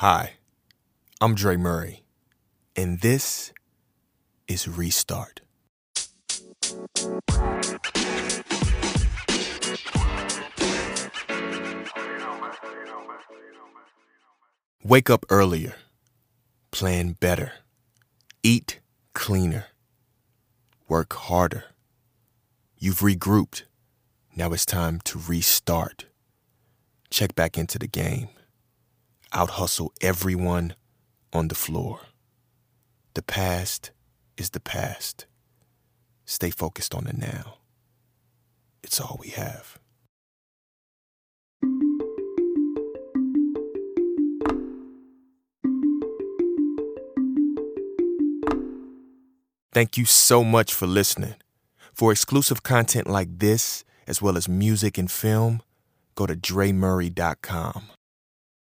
Hi, I'm Dre Murray, and this is Restart. Wake up earlier, plan better, eat cleaner, work harder. You've regrouped. Now it's time to restart. Check back into the game. Out hustle everyone on the floor. The past is the past. Stay focused on the now. It's all we have. Thank you so much for listening. For exclusive content like this, as well as music and film, go to dremurray.com.